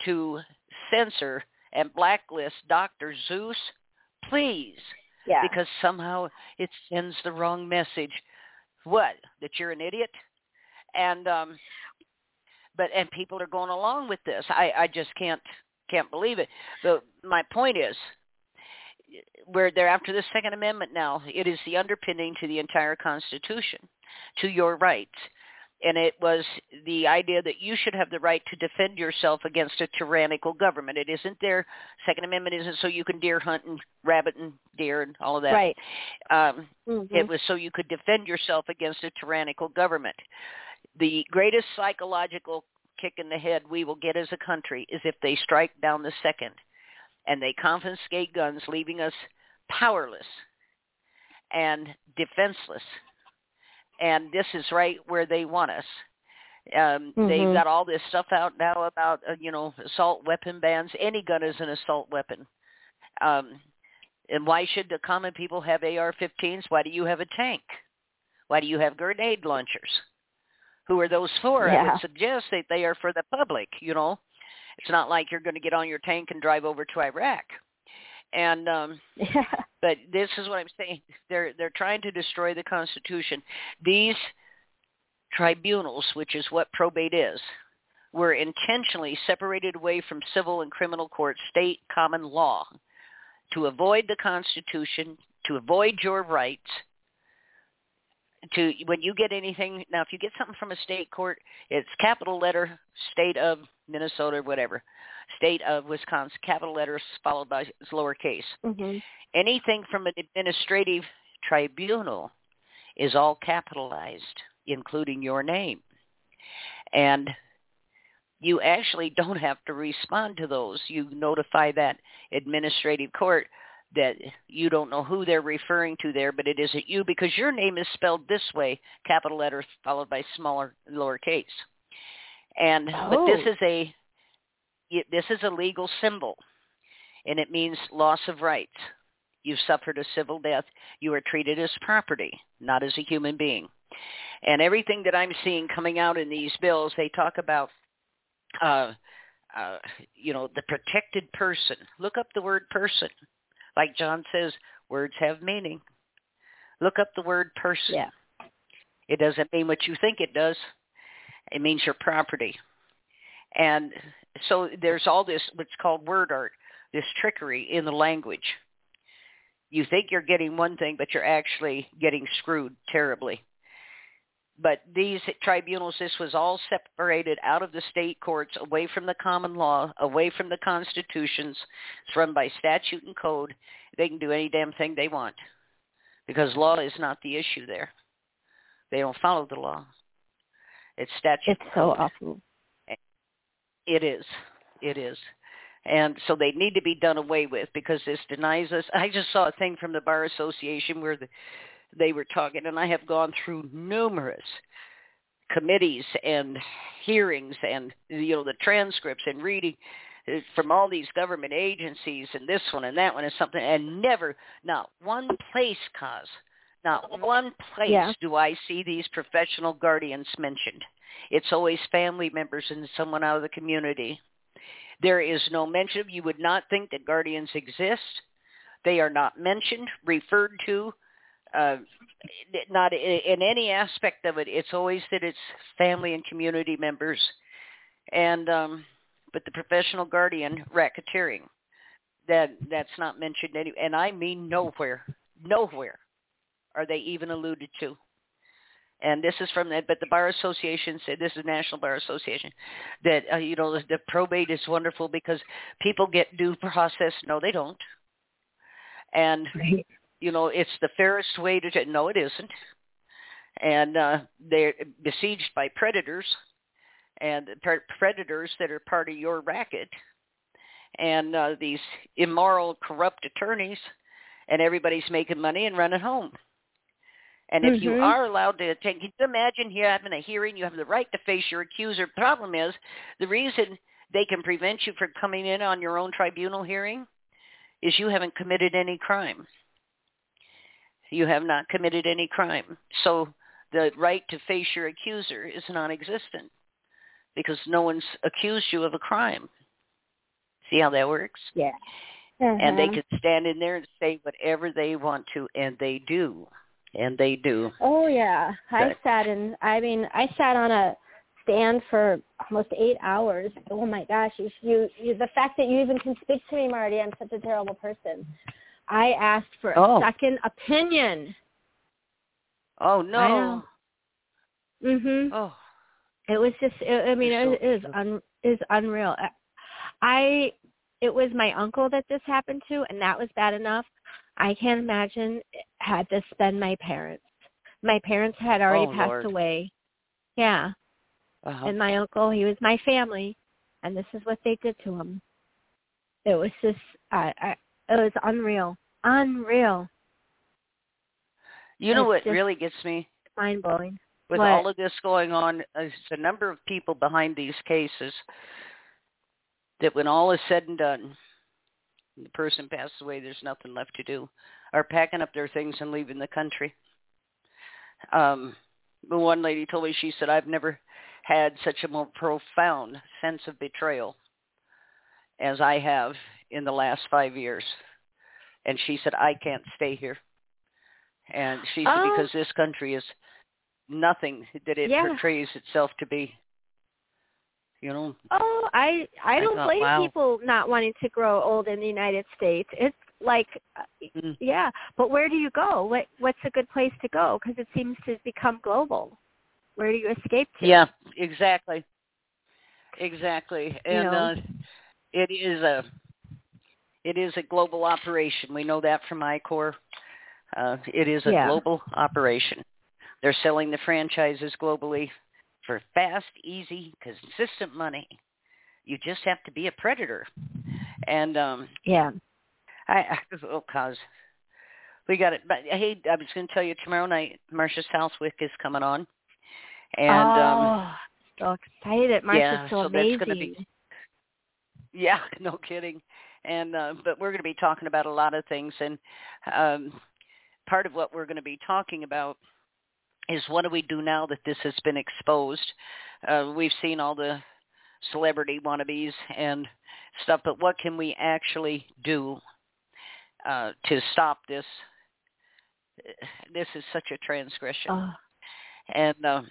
to censor and blacklist Dr. Seuss, please. Yeah. Because somehow it sends the wrong message. What? That you're an idiot? And um but and people are going along with this. I I just can't can't believe it. But my point is where they're after the Second Amendment now. It is the underpinning to the entire Constitution, to your rights. And it was the idea that you should have the right to defend yourself against a tyrannical government. It isn't there. Second Amendment isn't so you can deer hunt and rabbit and deer and all of that. Right. Um, mm-hmm. It was so you could defend yourself against a tyrannical government. The greatest psychological kick in the head we will get as a country is if they strike down the second and they confiscate guns, leaving us powerless and defenseless. And this is right where they want us. Um, mm-hmm. They've got all this stuff out now about uh, you know assault weapon bans. Any gun is an assault weapon. Um, and why should the common people have AR-15s? Why do you have a tank? Why do you have grenade launchers? Who are those for? Yeah. I would suggest that they are for the public. You know, it's not like you're going to get on your tank and drive over to Iraq. And um yeah. but this is what I'm saying. They're they're trying to destroy the Constitution. These tribunals, which is what probate is, were intentionally separated away from civil and criminal court, state common law, to avoid the Constitution, to avoid your rights, to when you get anything now if you get something from a state court it's capital letter state of minnesota whatever state of wisconsin capital letters followed by lowercase mm-hmm. anything from an administrative tribunal is all capitalized including your name. And you actually don't have to respond to those. You notify that administrative court that you don't know who they're referring to there, but it isn't you because your name is spelled this way, capital letters followed by smaller lowercase. And oh. but this is a this is a legal symbol, and it means loss of rights. You've suffered a civil death. You are treated as property, not as a human being. And everything that I'm seeing coming out in these bills, they talk about, uh, uh, you know, the protected person. Look up the word person like John says, words have meaning. Look up the word person. Yeah. It doesn't mean what you think it does. It means your property. And so there's all this what's called word art, this trickery in the language. You think you're getting one thing, but you're actually getting screwed terribly. But these tribunals, this was all separated out of the state courts, away from the common law, away from the constitutions. It's run by statute and code. They can do any damn thing they want because law is not the issue there. They don't follow the law. It's statute. It's so awful. It is. It is. And so they need to be done away with because this denies us. I just saw a thing from the Bar Association where the, they were talking, and I have gone through numerous committees and hearings and you know the transcripts and reading uh, from all these government agencies and this one and that one and something and never not one place cause not one place Yeah. do I see these professional guardians mentioned. It's always family members and someone out of the community. There is no mention of, you would not think that guardians exist. They are not mentioned, referred to, uh, not in any aspect of it. It's always that it's family and community members. And, um, but the professional guardian racketeering, that that's not mentioned any, and I mean nowhere, nowhere are they even alluded to. And this is from that, but the Bar Association said, this is National Bar Association, that, uh, you know, the, the probate is wonderful because people get due process. No, they don't. And. You know, it's the fairest way to, no, it isn't. And uh, they're besieged by predators and pre- predators that are part of your racket and uh, these immoral, corrupt attorneys, and everybody's making money and running home. And if you Mhm. are allowed to take, can you imagine you having a hearing, you have the right to face your accuser. Problem is, the reason they can prevent you from coming in on your own tribunal hearing is you haven't committed any crime. You have not committed any crime. So the right to face your accuser is non-existent because no one's accused you of a crime. See how that works? Yeah. And they Mhm. could stand in there and say whatever they want to, and they do. And they do. Oh yeah, I sat in. I mean, I sat on a stand for almost eight hours. Oh my gosh, you, you, you the fact that you even can speak to me, Marti, I'm such a terrible person. I asked for a Oh. second opinion. Oh no. Mhm. Oh. It was just. It, I mean, You're it, so- it un, is unreal. I- I. It was my uncle that this happened to, and that was bad enough. I can't imagine had this been my parents. My parents had already Oh, passed Lord. away. Yeah, Uh-huh. and my uncle, he was my family, and this is what they did to him. It was just, I, I, it was unreal, unreal, you know it's what really gets me mind blowing. with What? all of this going on? Is the number of people behind these cases that, when all is said and done, the person passes away, there's nothing left to do, are packing up their things and leaving the country. Um, the one lady told me she said, "I've never had such a more profound sense of betrayal as I have in the last five years." And she said, "I can't stay here." And she said, Oh. "Because this country is nothing that it Yeah. portrays itself to be." You know, Oh, I I I don't thought, blame wow. people not wanting to grow old in the United States. It's like, Mm. yeah, but where do you go? What what's a good place to go? Because it seems to become global. Where do you escape to? Yeah, exactly. Exactly. And know? uh it is a it is a global operation. We know that from ICOR. Uh it is a Yeah. global operation. They're selling the franchises globally for fast, easy, consistent money. You just have to be a predator. And um Yeah. I, I oh cause we got it. But hey, I was going to tell you tomorrow night, Marcia Southwick is coming on, and um oh, so excited! Marcia's yeah, so so that's gonna be- Yeah, no kidding. And uh, but we're going to be talking about a lot of things, and um, part of what we're going to be talking about is what do we do now that this has been exposed? Uh, we've seen all the celebrity wannabes and stuff, but what can we actually do uh, to stop this? This is such a transgression oh, and um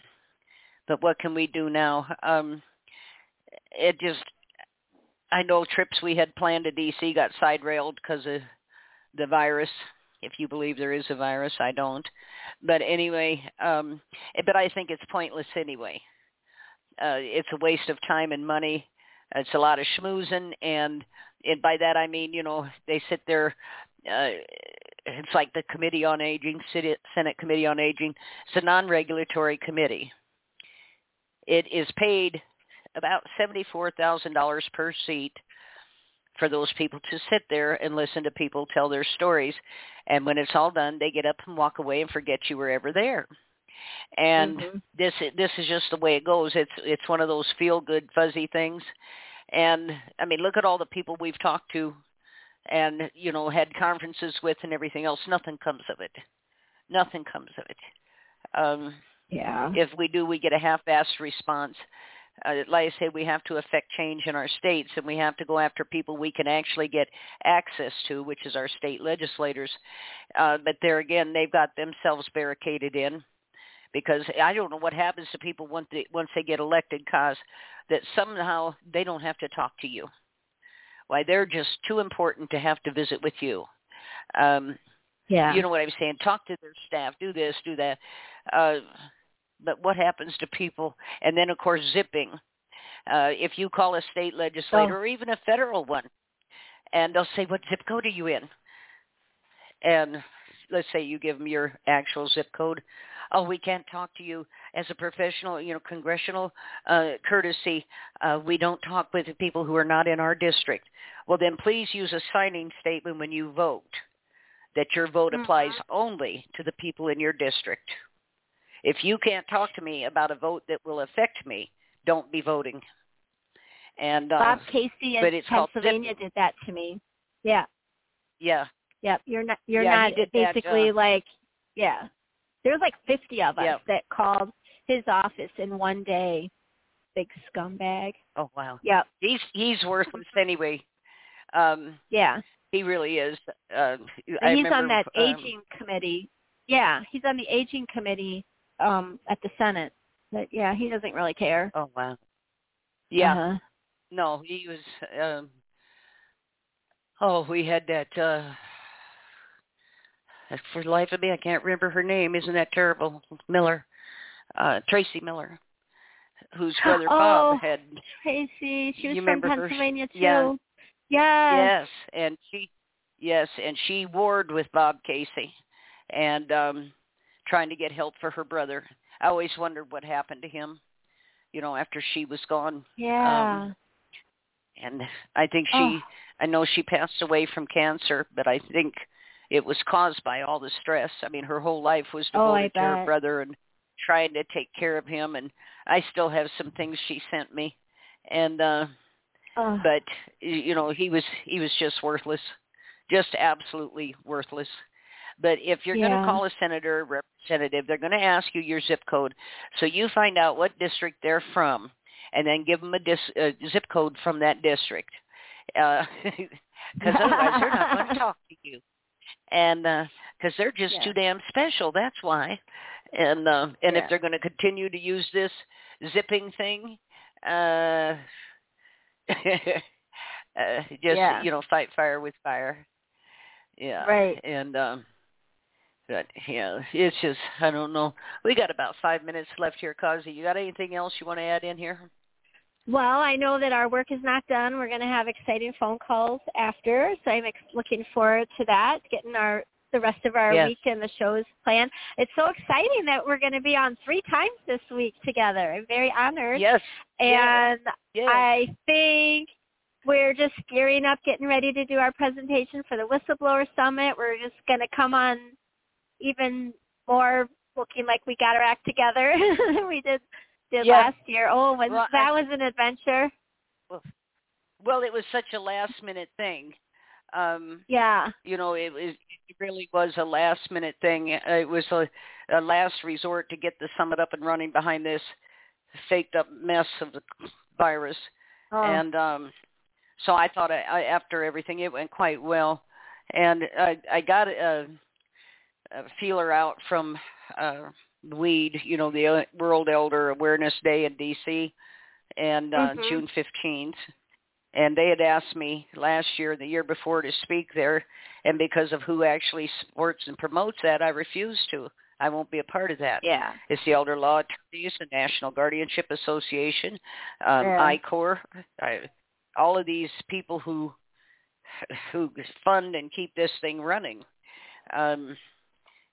but what can we do now um it just i know trips we had planned to dc got side railed because of the virus if you believe there is a virus i don't but anyway um but i think it's pointless anyway uh it's a waste of time and money it's a lot of schmoozing and and by that i mean you know they sit there uh it's like the Committee on Aging, Senate Committee on Aging. It's a non-regulatory committee. It is paid about $74,000 per seat for those people to sit there and listen to people tell their stories. And when it's all done, they get up and walk away and forget you were ever there. And Mhm. this this is just the way it goes. It's it's one of those feel good fuzzy things. And I mean, look at all the people we've talked to and you know had conferences with and everything else. Nothing comes of it. Nothing comes of it. Um Yeah. if we do, we get a half-assed response. Uh, like I say, we have to affect change in our states, and we have to go after people we can actually get access to, which is our state legislators. Uh, but there again, they've got themselves barricaded in because I don't know what happens to people once they, once they get elected, cause that somehow they don't have to talk to you. Why they're just too important to have to visit with you. Um, Yeah. you know what I'm saying? Talk to their staff, do this, do that. Uh, but what happens to people? And then, of course, zipping. Uh, if you call a state legislator Oh. or even a federal one, and they'll say, "What zip code are you in?" And let's say you give them your actual zip code. Oh, we can't talk to you as a professional, you know, congressional uh, courtesy. Uh, we don't talk with people who are not in our district. Well, then please use a signing statement when you vote that your vote Mhm. applies only to the people in your district. If you can't talk to me about a vote that will affect me, don't be voting. And uh, Bob Casey in Pennsylvania did that to me. Yeah. yeah, Yep. You're not you're Yeah, not did that, basically uh, like yeah. There's like fifty of us Yep. that called his office in one day. Big scumbag. oh wow, Yep. he's he's worthless anyway. Um, Yeah. he really is. Uh, And I he's on that um, aging committee. Yeah, he's on the aging committee um at the Senate. But yeah, he doesn't really care. Oh wow. Yeah. Uh-huh. No, he was. um Oh, we had that. uh For the life of me, I can't remember her name. Isn't that terrible? Miller, uh Tracy Miller, whose brother Oh, Bob had. Tracy, she was You from remember her? Pennsylvania too. Yeah. Yes. Yes, and she, yes, and she warred with Bob Casey, and um trying to get help for her brother. I always wondered what happened to him. You know, after she was gone. Yeah. Um, and I think she Oh. I know she passed away from cancer, but I think it was caused by all the stress. I mean, her whole life was Oh, devoted to her brother and trying to take care of him and I still have some things she sent me. And uh oh. but you know, he was he was just worthless. Just absolutely worthless. But if you're going to call a senator or representative, they're going to ask you your zip code. So you find out what district they're from and then give them a dis, uh, zip code from that district. Because otherwise they're not going to talk to you. And because they're just Yeah. too damn special, that's why. And uh, and Yeah. if they're going to continue to use this zipping thing, uh, uh, just Yeah. you know, fight fire with fire. Yeah. Right. And um, but yeah, it's just I don't know. We got about five minutes left here, Kazi. You got anything else you want to add in here? Well, I know that our work is not done. We're going to have exciting phone calls after, so I'm ex- looking forward to that. Getting our the rest of our Yes. week and the shows planned. It's so exciting that we're going to be on three times this week together. I'm very honored. Yes. And Yes. I think we're just gearing up, getting ready to do our presentation for the Whistleblower Summit. We're just going to come on even more looking like we got our act together than we did did Yeah. last year. Oh, when Well, that I- was an adventure. well, it was such a last minute thing. Um, Yeah. you know, it it really was a last minute thing. It was a, a last resort to get the summit up and running behind this faked up mess of the virus. Oh, and um so I thought I, I, after everything it went quite well, and I I got a, feeler out from uh WEED, you know, the uh, World Elder Awareness Day in D.C. and uh, Mhm. June fifteenth, and they had asked me last year, the year before, to speak there, and because of who actually supports and promotes that, I refused to. I won't be a part of that. yeah. It's the Elder Law Attorneys, the National Guardianship Association, um, Yeah. ICOR, I, all of these people who who fund and keep this thing running. Um,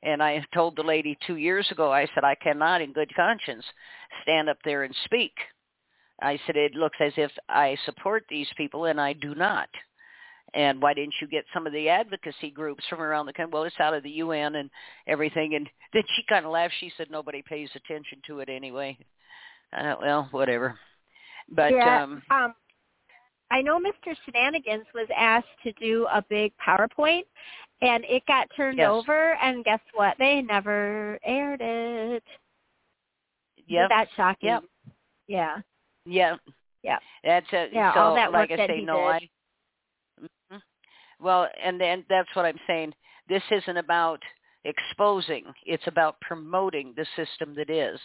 and I told the lady two years ago, I said, I cannot in good conscience stand up there and speak. I said, it looks as if I support these people and I do not. And why didn't you get some of the advocacy groups from around the country? Well, it's out of the UN and everything. And then she kind of laughed. She said, nobody pays attention to it anyway. Uh, well, whatever. But yeah, um, um, I know Mr. Shenanigans was asked to do a big PowerPoint, and it got turned Yes. over. And guess what? They never aired it. yeah, That's shocking. Yep. Yeah. yeah, Yeah. That's it. Yeah, so, all that like work I that say, he no, did. I. Mhm. Well, and then that's what I'm saying. This isn't about exposing; it's about promoting the system that is.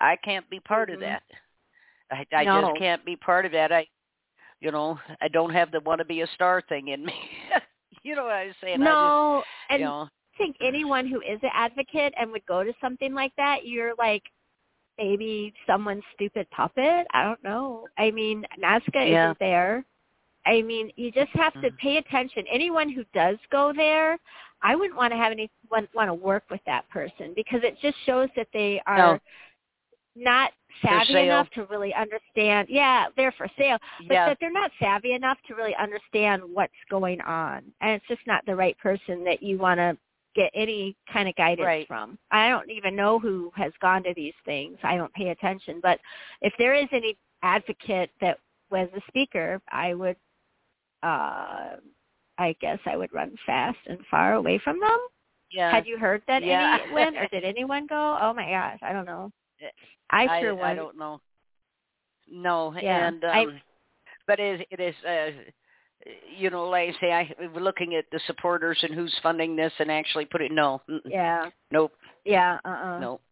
I can't be part of Mhm. that. I, I No. just can't be part of that. I, you know, I don't have the want to be a star thing in me. you know what I'm saying? I no, just, and you know, I think anyone who is an advocate and would go to something like that, you're like maybe someone's stupid puppet. I don't know. I mean, NASGA Yeah. isn't there. I mean, you just have to Mhm. pay attention. Anyone who does go there, I wouldn't want to have any want, to work with that person because it just shows that they are not For savvy enough to really understand. Yeah, they're for sale, but yeah, that they're not savvy enough to really understand what's going on, and it's just not the right person that you want to get any kind of guidance Right. from. I don't even know who has gone to these things. I don't pay attention, but if there is any advocate that was a speaker, I would uh I guess I would run fast and far away from them. yeah. Had you heard that Yeah. any went or did anyone go? Oh my gosh, I don't know. I sure I, went. don't know. No, Yeah, and I- um, but it, it is, uh, you know, like I say, I we're looking at the supporters and who's funding this, and actually put it. No, Yeah. nope, Yeah, uh-uh. nope,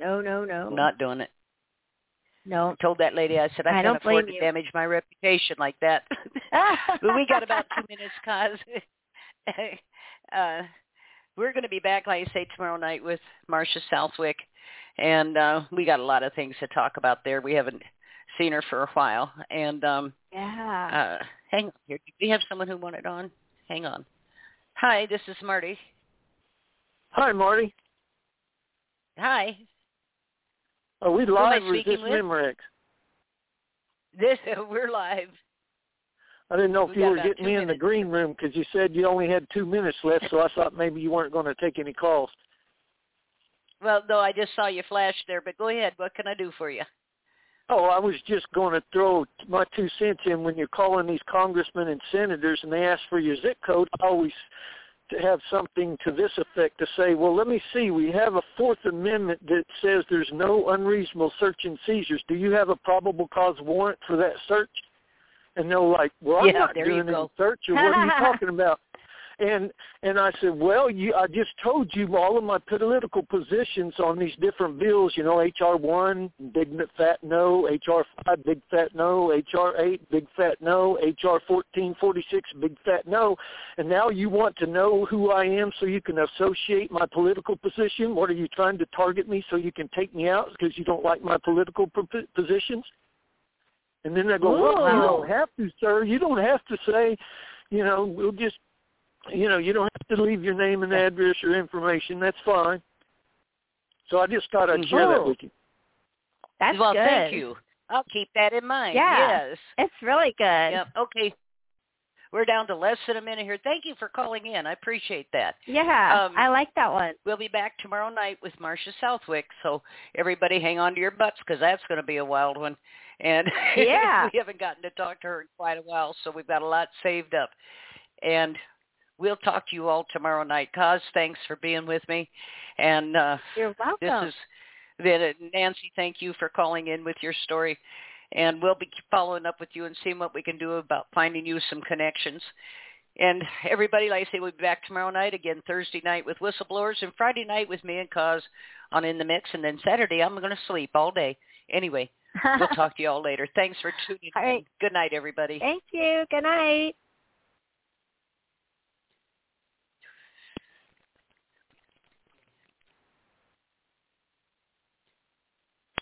No, no, no. not doing it. no. I told that lady, I said, I, I can't don't afford to you. damage my reputation like that. but we got about two minutes, cause uh, we're going to be back, like I say, tomorrow night with Marcia Southwick, and uh, we got a lot of things to talk about there. We haven't seen her for a while, and um, yeah. uh, hang on here. Do we have someone who wanted on? Hang on. Hi, this is Marti. Hi, Marti. Hi. Are we am I live or is speaking this with? Memorex? This we're live. I didn't know We if you were getting two me in the green room because you said you only had two minutes left, so I thought maybe you weren't going to take any calls. Well, no, I just saw you flash there, but go ahead. What can I do for you? Oh, I was just going to throw my two cents in when you're calling these congressmen and senators and they ask for your zip code. I always to have something to this effect to say, well, let me see. We have a Fourth Amendment that says there's no unreasonable search and seizures. Do you have a probable cause warrant for that search? And they're like, well, I'm Yeah, not doing any go. search. Or what are you talking about? And and I said, well, you, I just told you all of my political positions on these different bills. You know, HR one, big fat no. HR five, big fat no. HR eight, big fat no. HR fourteen forty six, big fat no. And now you want to know who I am so you can associate my political position. What are you trying to target me so you can take me out because you don't like my political p- positions? And then they go, well, you don't have to, sir. You don't have to say, you know, we'll just you know, you don't have to leave your name and address or information. That's fine. So I just thought I'd share that Oh. with you. That's well, good. thank you. I'll keep that in mind. Yeah. Yes. It's really good. Yep. Okay. We're down to less than a minute here. Thank you for calling in. I appreciate that. Yeah. Um, I like that one. We'll be back tomorrow night with Marcia Southwick. So everybody hang on to your butts because that's going to be a wild one. And Yeah. we haven't gotten to talk to her in quite a while, so we've got a lot saved up. And we'll talk to you all tomorrow night. Coz, thanks for being with me. And uh, You're welcome. this is then Nancy. Thank you for calling in with your story, and we'll be following up with you and seeing what we can do about finding you some connections. And everybody, like I say, we'll be back tomorrow night again, Thursday night with whistleblowers, and Friday night with me and Coz on In the Mix, and then Saturday I'm going to sleep all day. Anyway, we'll talk to you all later. Thanks for tuning All in. right. Good night, everybody. Thank you. Good night.